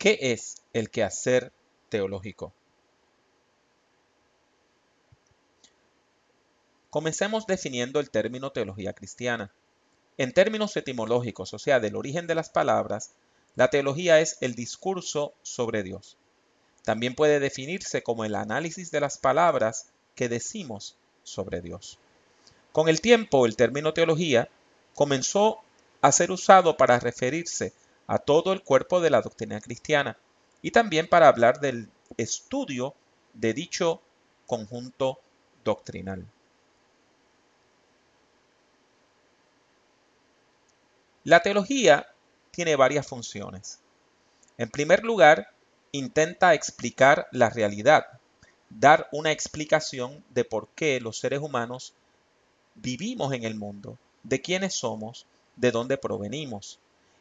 ¿Qué es el quehacer teológico? Comencemos definiendo el término teología cristiana. En términos etimológicos, o sea, del origen de las palabras, la teología es el discurso sobre Dios. También puede definirse como el análisis de las palabras que decimos sobre Dios. Con el tiempo, el término teología comenzó a ser usado para referirse a todo el cuerpo de la doctrina cristiana y también para hablar del estudio de dicho conjunto doctrinal. La teología tiene varias funciones. En primer lugar, intenta explicar la realidad, dar una explicación de por qué los seres humanos vivimos en el mundo, de quiénes somos, de dónde provenimos.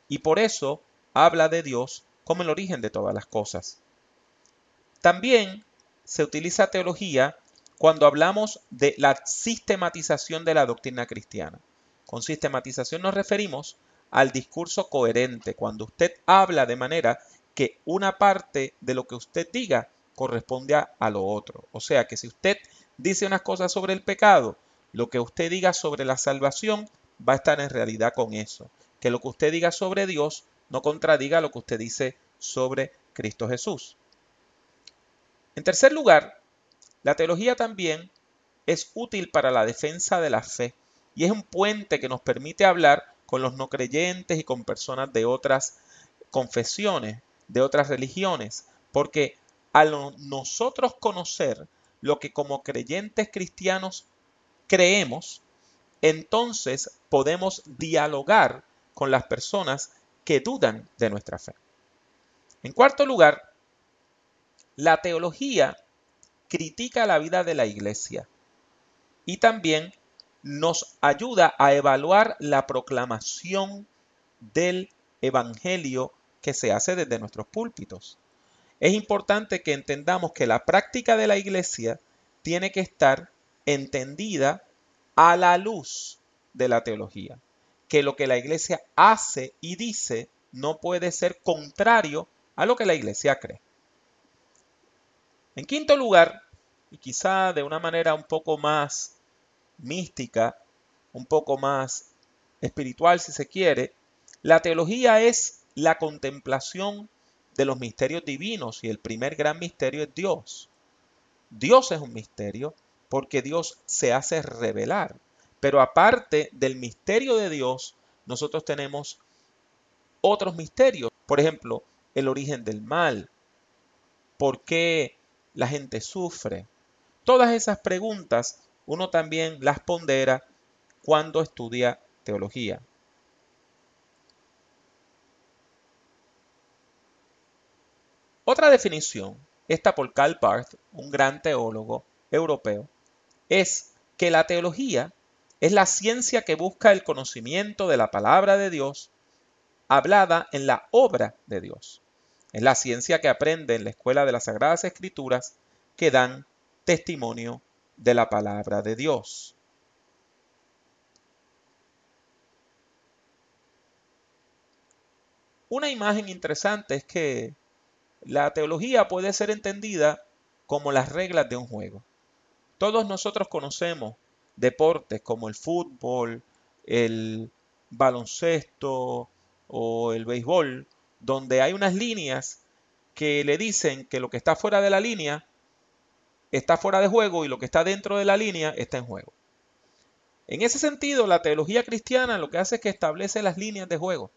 Y por eso habla de Dios como el origen de todas las cosas. También se utiliza teología cuando hablamos de la sistematización de la doctrina cristiana. Con sistematización nos referimos al discurso coherente, cuando usted habla de manera que una parte de lo que usted diga corresponde a, lo otro. O sea que si usted dice unas cosas sobre el pecado, lo que usted diga sobre la salvación va a estar en realidad con eso. Que lo que usted diga sobre Dios no contradiga lo que usted dice sobre Cristo Jesús. En tercer lugar, la teología también es útil para la defensa de la fe y es un puente que nos permite hablar con los no creyentes y con personas de otras confesiones, de otras religiones, porque al nosotros conocer lo que como creyentes cristianos creemos, entonces podemos dialogar con las personas que dudan de nuestra fe. En cuarto lugar, la teología critica la vida de la iglesia y también nos ayuda a evaluar la proclamación del Evangelio que se hace desde nuestros púlpitos. Es importante que entendamos que la práctica de la iglesia tiene que estar entendida a la luz de la teología, que lo que la iglesia hace y dice no puede ser contrario a lo que la iglesia cree. En quinto lugar, y quizá de una manera un poco más mística, un poco más espiritual si se quiere, la teología es la contemplación de los misterios divinos y el primer gran misterio es Dios. Dios es un misterio porque Dios se hace revelar. Pero aparte del misterio de Dios, nosotros tenemos otros misterios. Por ejemplo, el origen del mal. ¿Por qué la gente sufre? Todas esas preguntas uno también las pondera cuando estudia teología. Otra definición, esta por Karl Barth, un gran teólogo europeo, es que la teología es la ciencia que busca el conocimiento de la palabra de Dios hablada en la obra de Dios. Es la ciencia que aprende en la escuela de las Sagradas Escrituras que dan testimonio de la palabra de Dios. Una imagen interesante es que la teología puede ser entendida como las reglas de un juego. Todos nosotros conocemos deportes como el fútbol, el baloncesto o el béisbol, donde hay unas líneas que le dicen que lo que está fuera de la línea está fuera de juego y lo que está dentro de la línea está en juego. En ese sentido, la teología cristiana lo que hace es que establece las líneas de juego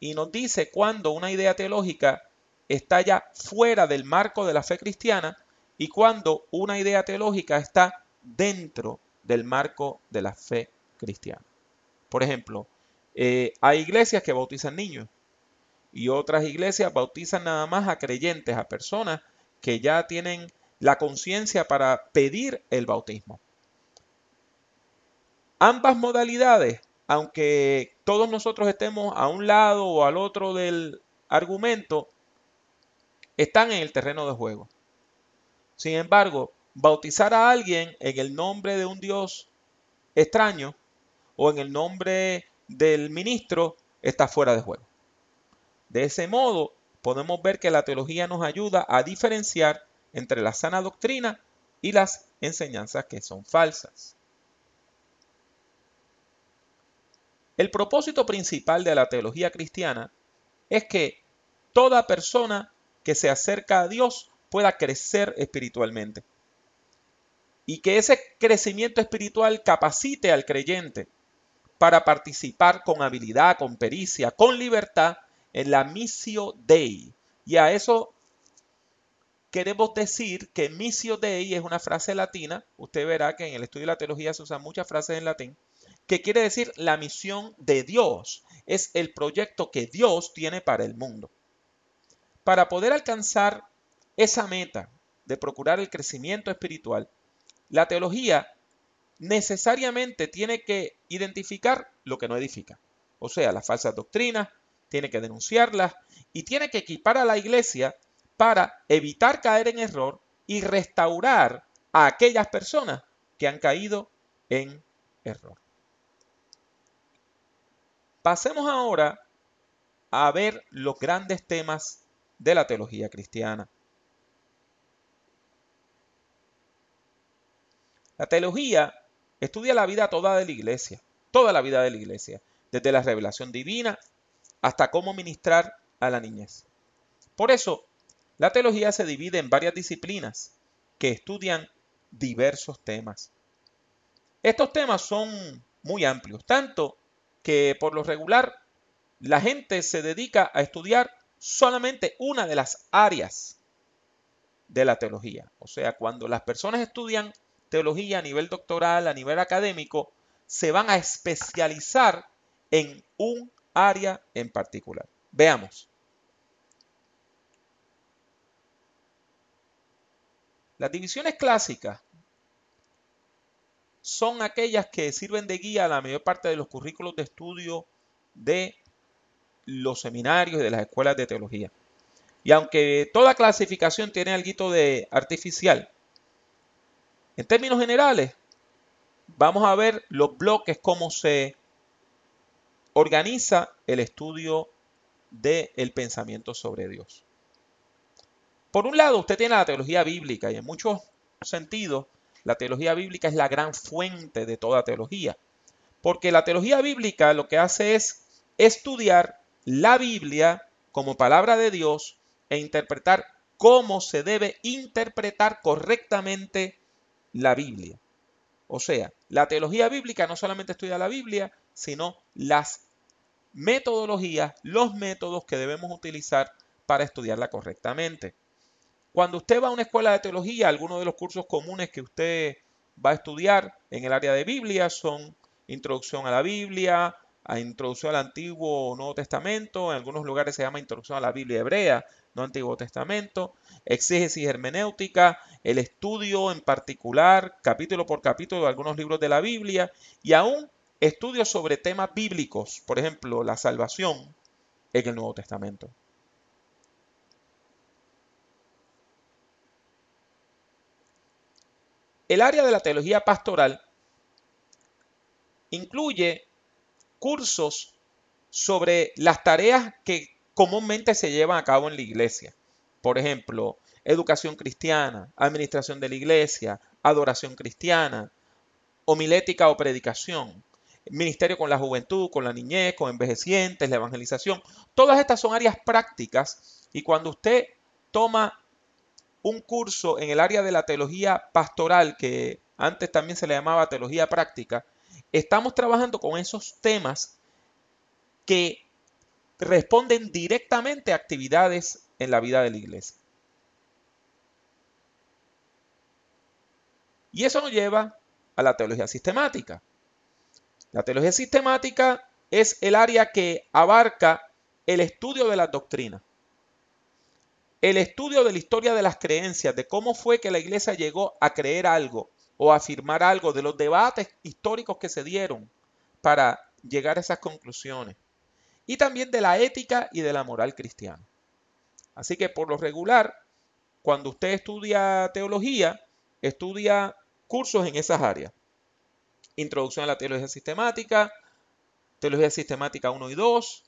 y nos dice cuando una idea teológica está ya fuera del marco de la fe cristiana y cuando una idea teológica está dentro del marco de la fe cristiana. Por ejemplo, eh, hay iglesias que bautizan niños y otras iglesias bautizan nada más a creyentes, a personas que ya tienen la conciencia para pedir el bautismo. Ambas modalidades, aunque todos nosotros estemos a un lado o al otro del argumento, están en el terreno de juego. Sin embargo, bautizar a alguien en el nombre de un Dios extraño o en el nombre del ministro está fuera de juego. De ese modo, podemos ver que la teología nos ayuda a diferenciar entre la sana doctrina y las enseñanzas que son falsas. El propósito principal de la teología cristiana es que toda persona que se acerca a Dios pueda crecer espiritualmente y que ese crecimiento espiritual capacite al creyente para participar con habilidad, con pericia, con libertad en la missio Dei. Y a eso queremos decir que missio Dei es una frase latina. Usted verá que en el estudio de la teología se usan muchas frases en latín, que quiere decir la misión de Dios. Es el proyecto que Dios tiene para el mundo. Para poder alcanzar esa meta de procurar el crecimiento espiritual, la teología necesariamente tiene que identificar lo que no edifica, o sea, las falsas doctrinas, tiene que denunciarlas y tiene que equipar a la iglesia para evitar caer en error y restaurar a aquellas personas que han caído en error. Pasemos ahora a ver los grandes temas de la teología cristiana. La teología estudia la vida toda de la iglesia, toda la vida de la iglesia, desde la revelación divina hasta cómo ministrar a la niñez. Por eso, la teología se divide en varias disciplinas que estudian diversos temas. Estos temas son muy amplios, tanto que por lo regular la gente se dedica a estudiar solamente una de las áreas de la teología. O sea, cuando las personas estudian teología a nivel doctoral, a nivel académico, se van a especializar en un área en particular. Veamos. Las divisiones clásicas son aquellas que sirven de guía a la mayor parte de los currículos de estudio de los seminarios y de las escuelas de teología. Y aunque toda clasificación tiene algo de artificial, en términos generales, vamos a ver los bloques, cómo se organiza el estudio del pensamiento sobre Dios. Por un lado, usted tiene la teología bíblica y en muchos sentidos la teología bíblica es la gran fuente de toda teología. Porque la teología bíblica lo que hace es estudiar la Biblia como palabra de Dios e interpretar cómo se debe interpretar correctamente la Biblia. O sea, la teología bíblica no solamente estudia la Biblia, sino las metodologías, los métodos que debemos utilizar para estudiarla correctamente. Cuando usted va a una escuela de teología, algunos de los cursos comunes que usted va a estudiar en el área de Biblia son Introducción a la Biblia, a Introducción al Antiguo o Nuevo Testamento, en algunos lugares se llama Introducción a la Biblia Hebrea, no Antiguo Testamento, exégesis hermenéutica, el estudio en particular, capítulo por capítulo de algunos libros de la Biblia y aún estudios sobre temas bíblicos, por ejemplo, la salvación en el Nuevo Testamento. El área de la teología pastoral incluye cursos sobre las tareas que comúnmente se llevan a cabo en la iglesia. Por ejemplo, educación cristiana, administración de la iglesia, adoración cristiana, homilética o predicación, ministerio con la juventud, con la niñez, con envejecientes, la evangelización. Todas estas son áreas prácticas y cuando usted toma un curso en el área de la teología pastoral, que antes también se le llamaba teología práctica, estamos trabajando con esos temas que responden directamente a actividades en la vida de la iglesia. Y eso nos lleva a la teología sistemática. La teología sistemática es el área que abarca el estudio de las doctrinas, el estudio de la historia de las creencias, de cómo fue que la iglesia llegó a creer algo o afirmar algo, de los debates históricos que se dieron para llegar a esas conclusiones y también de la ética y de la moral cristiana. Así que por lo regular, cuando usted estudia teología, estudia cursos en esas áreas. Introducción a la teología sistemática, teología sistemática 1 y 2,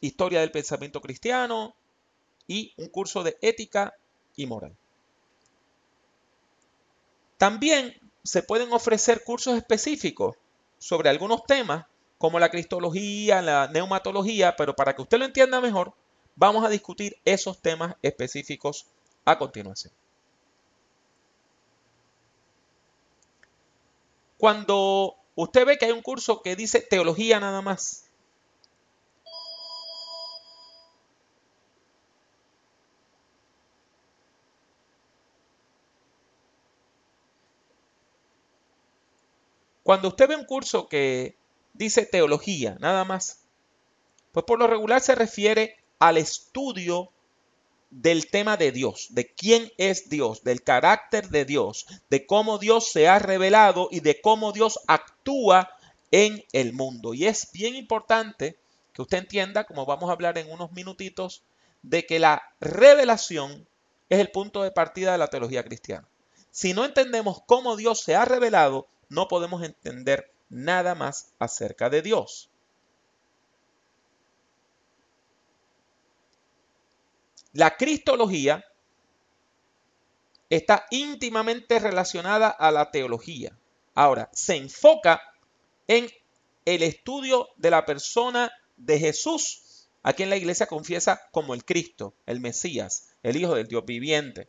historia del pensamiento cristiano, y un curso de ética y moral. También se pueden ofrecer cursos específicos sobre algunos temas como la cristología, la neumatología, pero para que usted lo entienda mejor, vamos a discutir esos temas específicos a continuación. Cuando usted ve que hay un curso que dice teología nada más, Cuando usted ve un curso que dice teología, nada más, pues por lo regular se refiere al estudio del tema de Dios, de quién es Dios, del carácter de Dios, de cómo Dios se ha revelado y de cómo Dios actúa en el mundo. Y es bien importante que usted entienda, como vamos a hablar en unos minutitos, de que la revelación es el punto de partida de la teología cristiana. Si no entendemos cómo Dios se ha revelado, no podemos entender nada más acerca de Dios. La cristología está íntimamente relacionada a la teología. Ahora, se enfoca en el estudio de la persona de Jesús, a quien la iglesia confiesa como el Cristo, el Mesías, el Hijo del Dios viviente.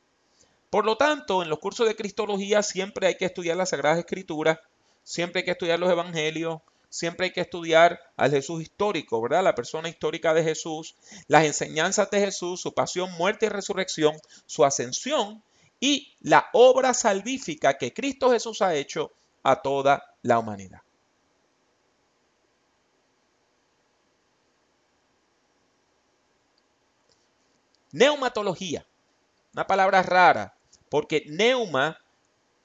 Por lo tanto, en los cursos de Cristología siempre hay que estudiar las Sagradas Escrituras, siempre hay que estudiar los Evangelios, siempre hay que estudiar al Jesús histórico, ¿verdad? La persona histórica de Jesús, las enseñanzas de Jesús, su pasión, muerte y resurrección, su ascensión y la obra salvífica que Cristo Jesús ha hecho a toda la humanidad. Neumatología, una palabra rara, porque neuma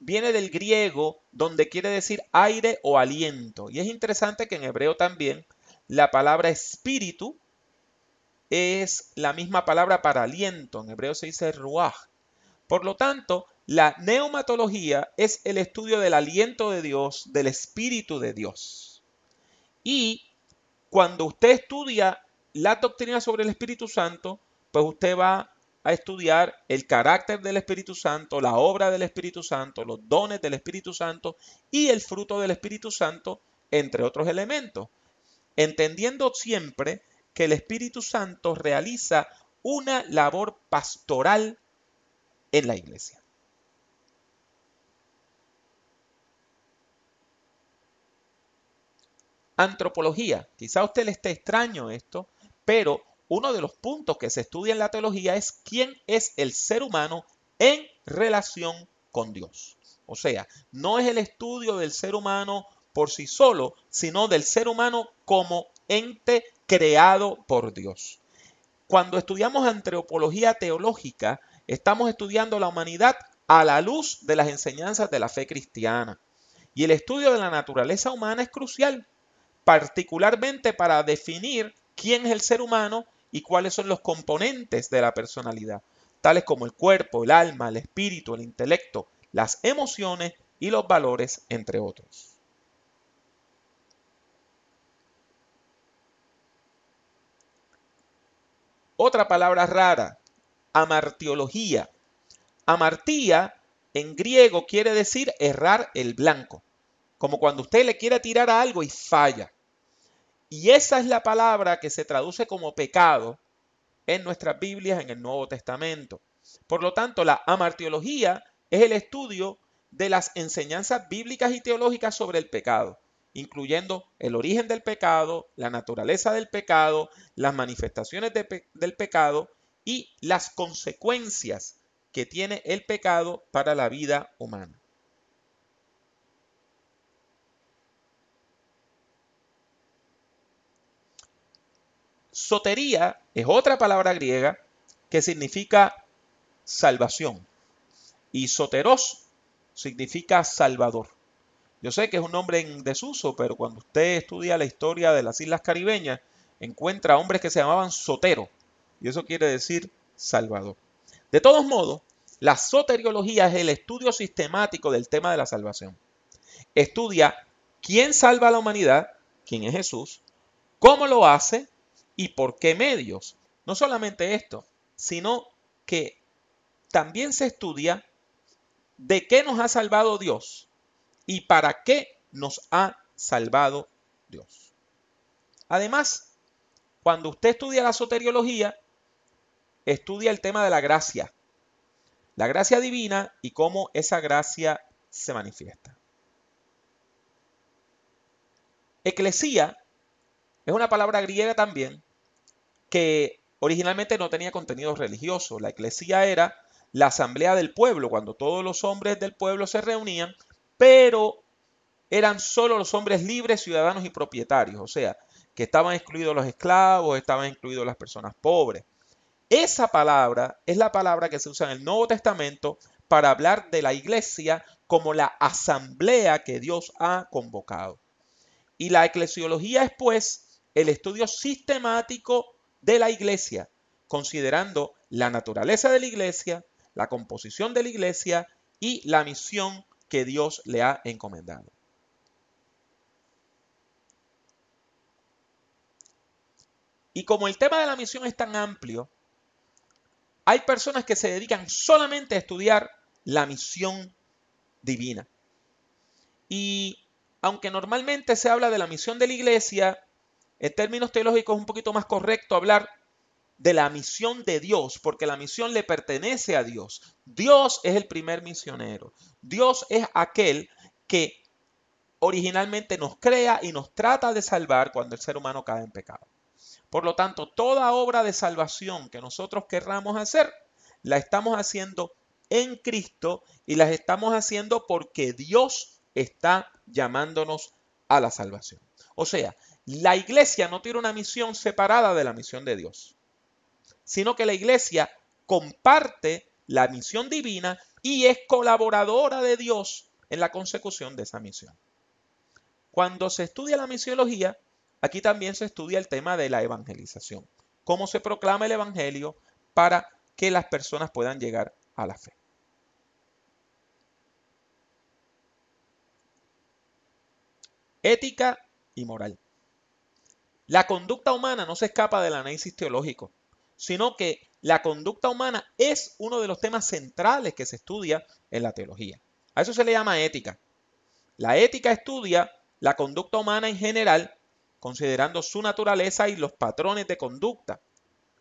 viene del griego donde quiere decir aire o aliento. Y es interesante que en hebreo también la palabra espíritu es la misma palabra para aliento. En hebreo se dice ruach. Por lo tanto, la neumatología es el estudio del aliento de Dios, del espíritu de Dios. Y cuando usted estudia la doctrina sobre el Espíritu Santo, pues usted va a estudiar el carácter del Espíritu Santo, la obra del Espíritu Santo, los dones del Espíritu Santo y el fruto del Espíritu Santo, entre otros elementos, entendiendo siempre que el Espíritu Santo realiza una labor pastoral en la iglesia. Antropología. Quizá a usted le esté extraño esto, pero uno de los puntos que se estudia en la teología es quién es el ser humano en relación con Dios. O sea, no es el estudio del ser humano por sí solo, sino del ser humano como ente creado por Dios. Cuando estudiamos antropología teológica, estamos estudiando la humanidad a la luz de las enseñanzas de la fe cristiana. Y el estudio de la naturaleza humana es crucial, particularmente para definir quién es el ser humano y cuáles son los componentes de la personalidad, tales como el cuerpo, el alma, el espíritu, el intelecto, las emociones y los valores, entre otros. Otra palabra rara, amartiología. Amartía en griego quiere decir errar el blanco, como cuando usted le quiere tirar a algo y falla. Y esa es la palabra que se traduce como pecado en nuestras Biblias en el Nuevo Testamento. Por lo tanto, la amartiología es el estudio de las enseñanzas bíblicas y teológicas sobre el pecado, incluyendo el origen del pecado, la naturaleza del pecado, las manifestaciones del pecado y las consecuencias que tiene el pecado para la vida humana. Sotería es otra palabra griega que significa salvación. Y soteros significa salvador. Yo sé que es un nombre en desuso, pero cuando usted estudia la historia de las islas caribeñas, encuentra hombres que se llamaban sotero. Y eso quiere decir salvador. De todos modos, la soteriología es el estudio sistemático del tema de la salvación. Estudia quién salva a la humanidad, quién es Jesús, cómo lo hace y por qué medios. No solamente esto, sino que también se estudia de qué nos ha salvado Dios y para qué nos ha salvado Dios. Además, cuando usted estudia la soteriología, estudia el tema de la gracia, la gracia divina y cómo esa gracia se manifiesta. Eclesía es una palabra griega también que originalmente no tenía contenido religioso. La eclesía era la asamblea del pueblo, cuando todos los hombres del pueblo se reunían, pero eran solo los hombres libres, ciudadanos y propietarios, o sea, que estaban excluidos los esclavos, estaban incluidos las personas pobres. Esa palabra es la palabra que se usa en el Nuevo Testamento para hablar de la iglesia como la asamblea que Dios ha convocado. Y la eclesiología es pues el estudio sistemático de la iglesia, considerando la naturaleza de la iglesia, la composición de la iglesia y la misión que Dios le ha encomendado. Y como el tema de la misión es tan amplio, hay personas que se dedican solamente a estudiar la misión divina. Y aunque normalmente se habla de la misión de la iglesia, en términos teológicos es un poquito más correcto hablar de la misión de Dios, porque la misión le pertenece a Dios. Dios es el primer misionero. Dios es aquel que originalmente nos crea y nos trata de salvar cuando el ser humano cae en pecado. Por lo tanto, toda obra de salvación que nosotros querramos hacer, la estamos haciendo en Cristo y las estamos haciendo porque Dios está llamándonos a la salvación. O sea, la iglesia no tiene una misión separada de la misión de Dios, sino que la iglesia comparte la misión divina y es colaboradora de Dios en la consecución de esa misión. Cuando se estudia la misiología, Aquí también se estudia el tema de la evangelización, cómo se proclama el Evangelio para que las personas puedan llegar a la fe. Ética y moral. La conducta humana no se escapa del análisis teológico, sino que la conducta humana es uno de los temas centrales que se estudia en la teología. A eso se le llama ética. La ética estudia la conducta humana en general considerando su naturaleza y los patrones de conducta.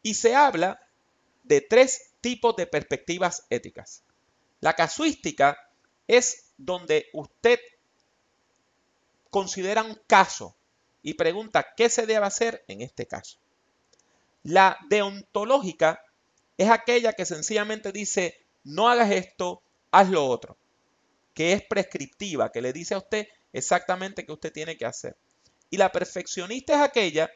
Y se habla de tres tipos de perspectivas éticas. La casuística es donde usted considera un caso y pregunta qué se debe hacer en este caso. La deontológica es aquella que sencillamente dice no hagas esto, haz lo otro, que es prescriptiva, que le dice a usted exactamente qué usted tiene que hacer. Y la perfeccionista es aquella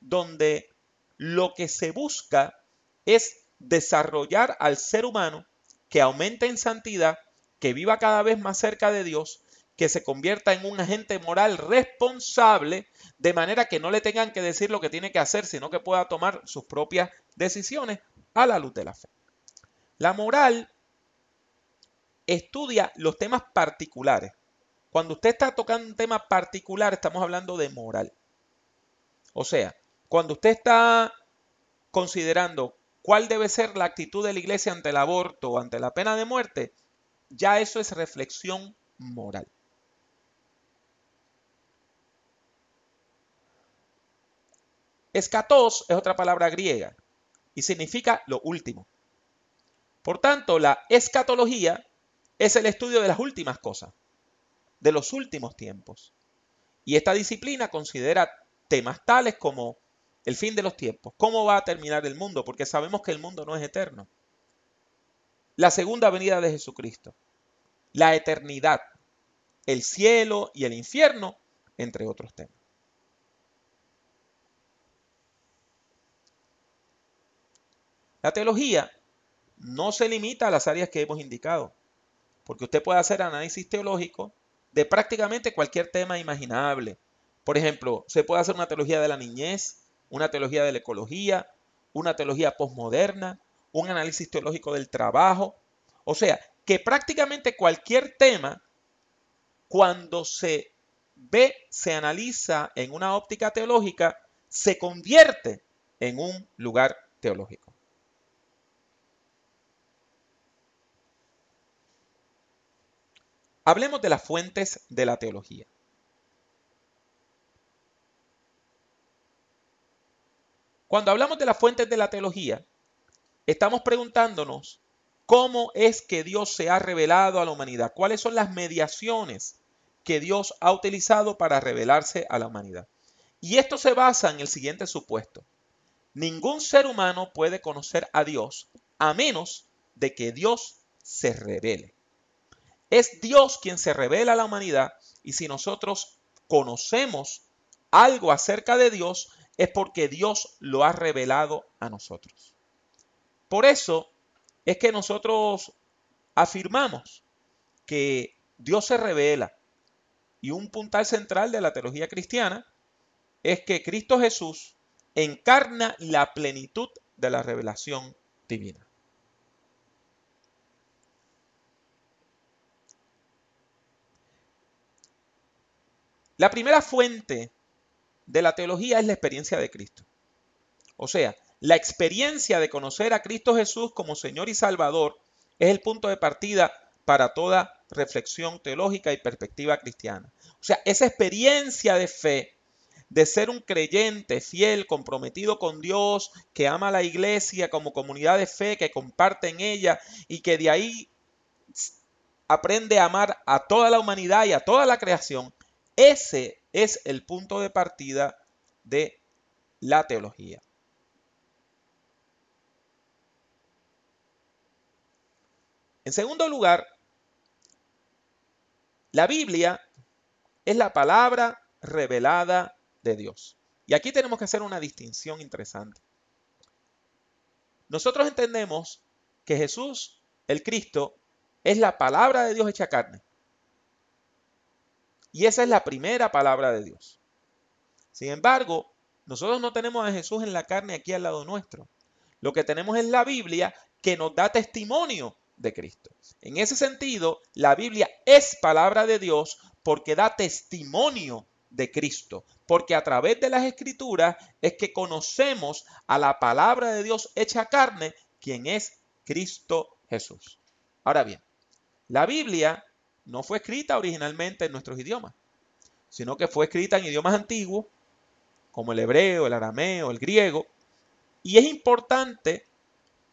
donde lo que se busca es desarrollar al ser humano que aumente en santidad, que viva cada vez más cerca de Dios, que se convierta en un agente moral responsable, de manera que no le tengan que decir lo que tiene que hacer, sino que pueda tomar sus propias decisiones a la luz de la fe. La moral estudia los temas particulares cuando usted está tocando un tema particular, estamos hablando de moral. O sea, cuando usted está considerando cuál debe ser la actitud de la iglesia ante el aborto o ante la pena de muerte, ya eso es reflexión moral. Escatos es otra palabra griega y significa lo último. Por tanto, la escatología es el estudio de las últimas cosas de los últimos tiempos. Y esta disciplina considera temas tales como el fin de los tiempos, cómo va a terminar el mundo, porque sabemos que el mundo no es eterno. La segunda venida de Jesucristo, la eternidad, el cielo y el infierno, entre otros temas. La teología no se limita a las áreas que hemos indicado, porque usted puede hacer análisis teológico de prácticamente cualquier tema imaginable. Por ejemplo, se puede hacer una teología de la niñez, una teología de la ecología, una teología posmoderna, un análisis teológico del trabajo. O sea, que prácticamente cualquier tema, cuando se ve, se analiza en una óptica teológica, se convierte en un lugar teológico. Hablemos de las fuentes de la teología. Cuando hablamos de las fuentes de la teología, estamos preguntándonos cómo es que Dios se ha revelado a la humanidad, cuáles son las mediaciones que Dios ha utilizado para revelarse a la humanidad. Y esto se basa en el siguiente supuesto. Ningún ser humano puede conocer a Dios a menos de que Dios se revele. Es Dios quien se revela a la humanidad y si nosotros conocemos algo acerca de Dios es porque Dios lo ha revelado a nosotros. Por eso es que nosotros afirmamos que Dios se revela y un puntal central de la teología cristiana es que Cristo Jesús encarna la plenitud de la revelación divina. La primera fuente de la teología es la experiencia de Cristo. O sea, la experiencia de conocer a Cristo Jesús como Señor y Salvador es el punto de partida para toda reflexión teológica y perspectiva cristiana. O sea, esa experiencia de fe, de ser un creyente fiel, comprometido con Dios, que ama a la iglesia como comunidad de fe, que comparte en ella y que de ahí aprende a amar a toda la humanidad y a toda la creación, ese es el punto de partida de la teología. En segundo lugar, la Biblia es la palabra revelada de Dios. Y aquí tenemos que hacer una distinción interesante. Nosotros entendemos que Jesús, el Cristo, es la palabra de Dios hecha carne. Y esa es la primera palabra de Dios. Sin embargo, nosotros no tenemos a Jesús en la carne aquí al lado nuestro. Lo que tenemos es la Biblia que nos da testimonio de Cristo. En ese sentido, la Biblia es palabra de Dios porque da testimonio de Cristo, porque a través de las escrituras es que conocemos a la palabra de Dios hecha carne, quien es Cristo Jesús. Ahora bien, la Biblia no fue escrita originalmente en nuestros idiomas, sino que fue escrita en idiomas antiguos, como el hebreo, el arameo, el griego, y es importante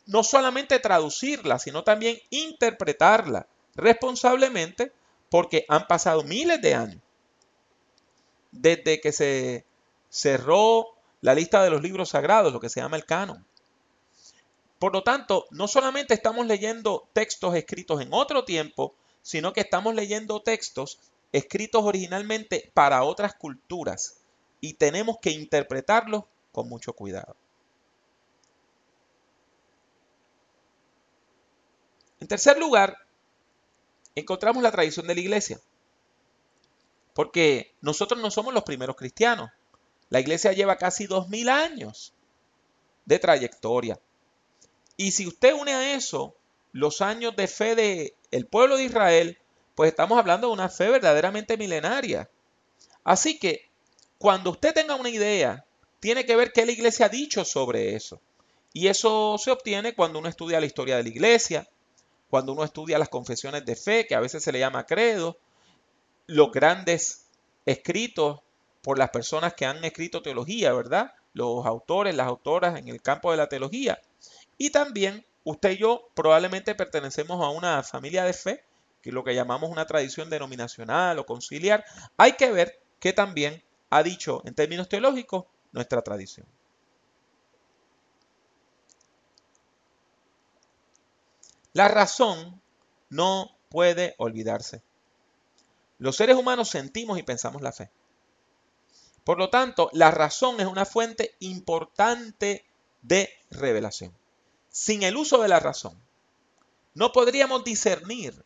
no solamente traducirla, sino también interpretarla responsablemente, porque han pasado miles de años desde que se cerró la lista de los libros sagrados, lo que se llama el canon. Por lo tanto, no solamente estamos leyendo textos escritos en otro tiempo, sino que estamos leyendo textos escritos originalmente para otras culturas y tenemos que interpretarlos con mucho cuidado. En tercer lugar, encontramos la tradición de la iglesia. Porque nosotros no somos los primeros cristianos. La iglesia lleva casi dos mil años de trayectoria. Y si usted une a eso los años de fe del el pueblo de Israel, pues estamos hablando de una fe verdaderamente milenaria. Así que cuando usted tenga una idea, tiene que ver qué la iglesia ha dicho sobre eso. Y eso se obtiene cuando uno estudia la historia de la iglesia, cuando uno estudia las confesiones de fe, que a veces se le llama credo, los grandes escritos por las personas que han escrito teología, ¿verdad? Los autores, las autoras en el campo de la teología. Y también usted y yo probablemente pertenecemos a una familia de fe, que es lo que llamamos una tradición denominacional o conciliar. Hay que ver qué también ha dicho en términos teológicos nuestra tradición. La razón no puede olvidarse. Los seres humanos sentimos y pensamos la fe. Por lo tanto, la razón es una fuente importante de revelación. Sin el uso de la razón, no podríamos discernir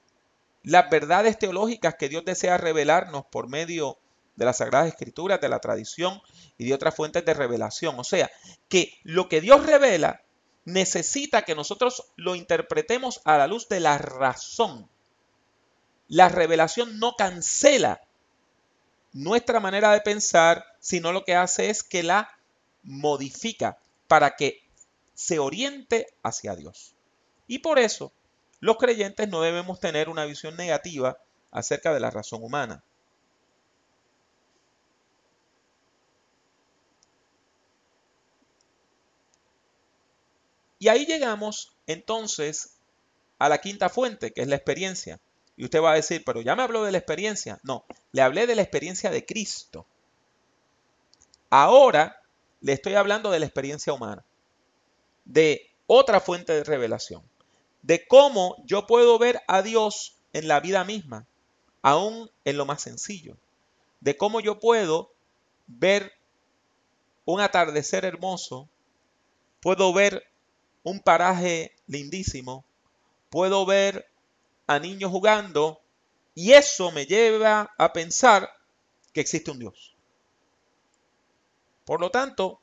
las verdades teológicas que Dios desea revelarnos por medio de las Sagradas Escrituras, de la tradición y de otras fuentes de revelación. O sea, que lo que Dios revela necesita que nosotros lo interpretemos a la luz de la razón. La revelación no cancela nuestra manera de pensar, sino lo que hace es que la modifica para que se oriente hacia Dios. Y por eso los creyentes no debemos tener una visión negativa acerca de la razón humana. Y ahí llegamos entonces a la quinta fuente, que es la experiencia. Y usted va a decir, pero ya me habló de la experiencia. No, le hablé de la experiencia de Cristo. Ahora le estoy hablando de la experiencia humana, de otra fuente de revelación, de cómo yo puedo ver a Dios en la vida misma, aún en lo más sencillo, de cómo yo puedo ver un atardecer hermoso, puedo ver un paraje lindísimo, puedo ver a niños jugando y eso me lleva a pensar que existe un Dios. Por lo tanto,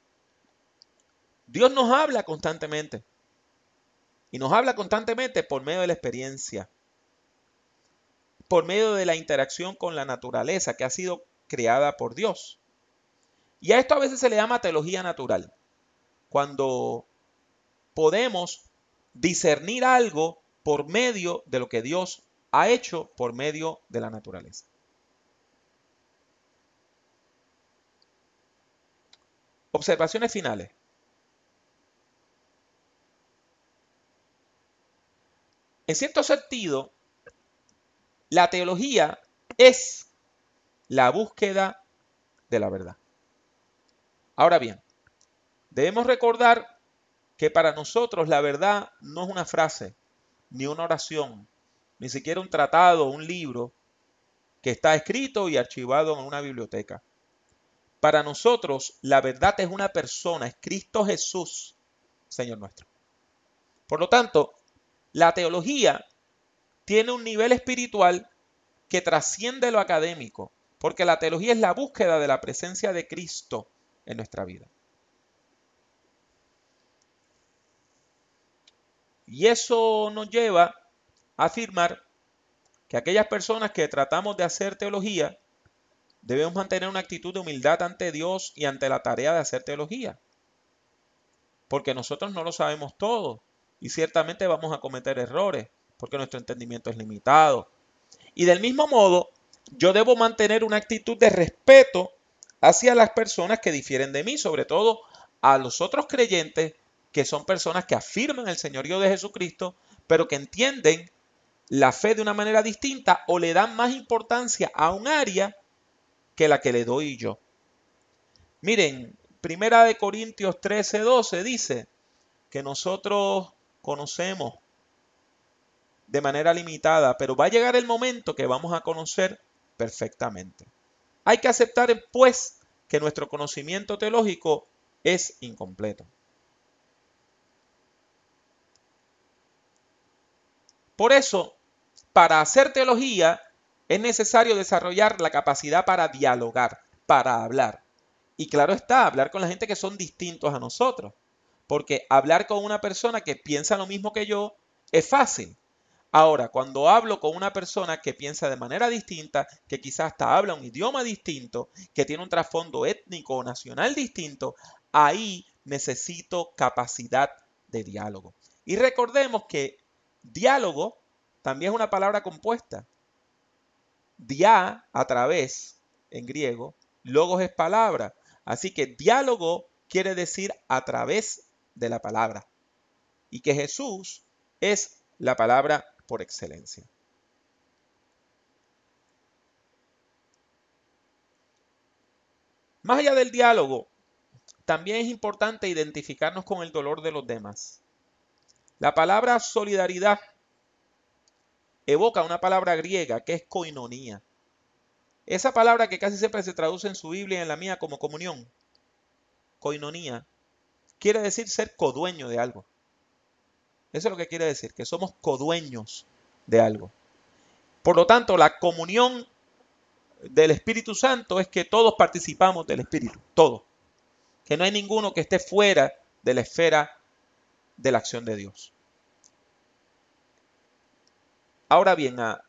Dios nos habla constantemente y nos habla constantemente por medio de la experiencia, por medio de la interacción con la naturaleza que ha sido creada por Dios. Y a esto a veces se le llama teología natural. Cuando podemos discernir algo por medio de lo que Dios ha hecho por medio de la naturaleza. Observaciones finales. En cierto sentido, la teología es la búsqueda de la verdad. Ahora bien, debemos recordar que para nosotros la verdad no es una frase, ni una oración, ni siquiera un tratado, un libro que está escrito y archivado en una biblioteca. Para nosotros la verdad es una persona, es Cristo Jesús, Señor nuestro. Por lo tanto, la teología tiene un nivel espiritual que trasciende lo académico, porque la teología es la búsqueda de la presencia de Cristo en nuestra vida. Y eso nos lleva a afirmar que aquellas personas que tratamos de hacer teología debemos mantener una actitud de humildad ante Dios y ante la tarea de hacer teología. Porque nosotros no lo sabemos todo y ciertamente vamos a cometer errores porque nuestro entendimiento es limitado. Y del mismo modo, yo debo mantener una actitud de respeto hacia las personas que difieren de mí, sobre todo a los otros creyentes que son personas que afirman el señorío de Jesucristo, pero que entienden la fe de una manera distinta o le dan más importancia a un área que la que le doy yo. Miren, Primera de Corintios 13, 12 dice que nosotros conocemos de manera limitada, pero va a llegar el momento que vamos a conocer perfectamente. Hay que aceptar, pues, que nuestro conocimiento teológico es incompleto. Por eso, para hacer teología es necesario desarrollar la capacidad para dialogar, para hablar. Y claro está, hablar con la gente que son distintos a nosotros. Porque hablar con una persona que piensa lo mismo que yo es fácil. Ahora, cuando hablo con una persona que piensa de manera distinta, que quizás hasta habla un idioma distinto, que tiene un trasfondo étnico o nacional distinto, ahí necesito capacidad de diálogo. Y recordemos que Diálogo también es una palabra compuesta. Dia a través en griego, logos es palabra. Así que diálogo quiere decir a través de la palabra. Y que Jesús es la palabra por excelencia. Más allá del diálogo, también es importante identificarnos con el dolor de los demás. La palabra solidaridad evoca una palabra griega que es koinonía. Esa palabra que casi siempre se traduce en su Biblia y en la mía como comunión, koinonía, quiere decir ser codueño de algo. Eso es lo que quiere decir, que somos codueños de algo. Por lo tanto, la comunión del Espíritu Santo es que todos participamos del Espíritu, todos. Que no hay ninguno que esté fuera de la esfera de la acción de Dios. Ahora bien, a,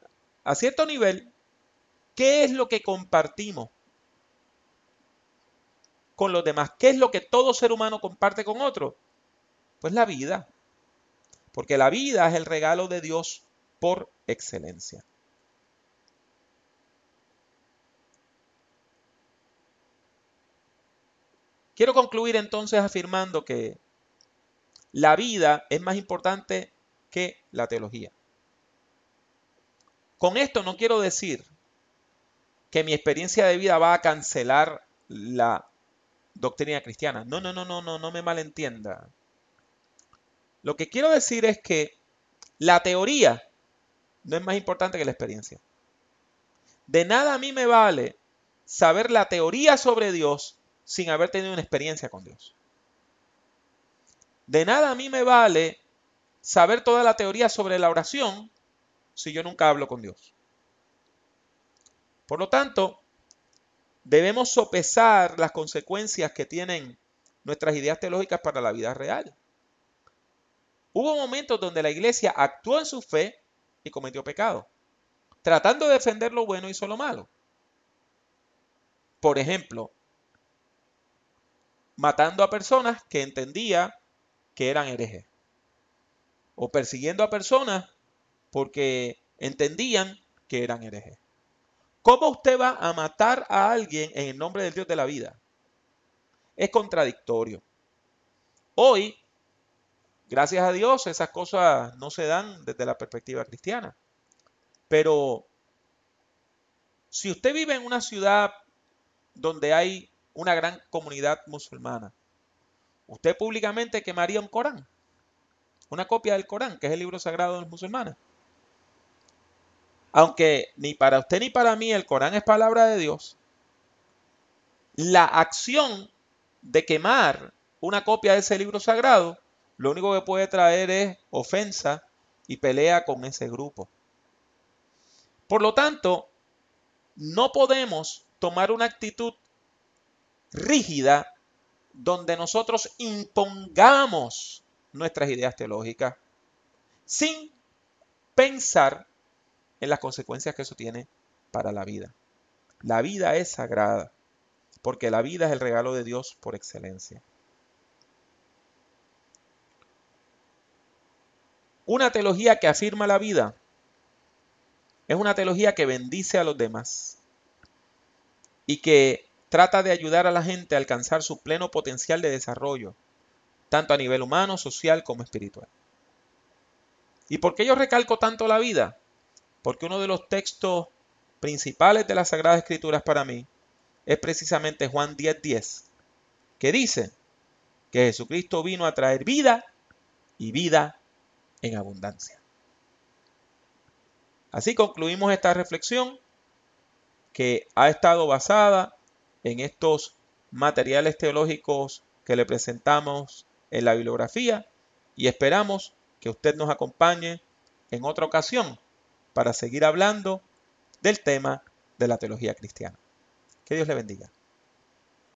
cierto nivel, ¿qué es lo que compartimos con los demás. ¿Qué es lo que todo ser humano comparte con otro? Pues la vida. Porque la vida es el regalo de Dios por excelencia. Quiero concluir entonces afirmando que la vida es más importante que la teología. Con esto no quiero decir que mi experiencia de vida va a cancelar la doctrina cristiana. No, no, no, no, no, no me malentienda. Lo que quiero decir es que la teoría no es más importante que la experiencia. De nada a mí me vale saber la teoría sobre Dios sin haber tenido una experiencia con Dios. De nada a mí me vale saber toda la teoría sobre la oración si yo nunca hablo con Dios. Por lo tanto, debemos sopesar las consecuencias que tienen nuestras ideas teológicas para la vida real. Hubo momentos donde la iglesia actuó en su fe y cometió pecado, tratando de defender lo bueno y lo malo. Por ejemplo, matando a personas que entendía que eran herejes, o persiguiendo a personas porque entendían que eran herejes. ¿Cómo usted va a matar a alguien en el nombre del Dios de la vida? Es contradictorio. Hoy, gracias a Dios, esas cosas no se dan desde la perspectiva cristiana. Pero si usted vive en una ciudad donde hay una gran comunidad musulmana, usted públicamente quemaría un Corán, una copia del Corán, que es el libro sagrado de los musulmanes. Aunque ni para usted ni para mí el Corán es palabra de Dios, la acción de quemar una copia de ese libro sagrado, lo único que puede traer es ofensa y pelea con ese grupo. Por lo tanto, no podemos tomar una actitud rígida donde nosotros impongamos nuestras ideas teológicas sin pensar en las consecuencias que eso tiene para la vida. La vida es sagrada, porque la vida es el regalo de Dios por excelencia. Una teología que afirma la vida es una teología que bendice a los demás y que trata de ayudar a la gente a alcanzar su pleno potencial de desarrollo, tanto a nivel humano, social como espiritual. ¿Y por qué yo recalco tanto la vida? Porque uno de los textos principales de las Sagradas Escrituras para mí es precisamente Juan 10:10, 10, que dice que Jesucristo vino a traer vida y vida en abundancia. Así concluimos esta reflexión que ha estado basada en estos materiales teológicos que le presentamos en la bibliografía y esperamos que usted nos acompañe en otra ocasión para seguir hablando del tema de la teología cristiana. Que Dios le bendiga.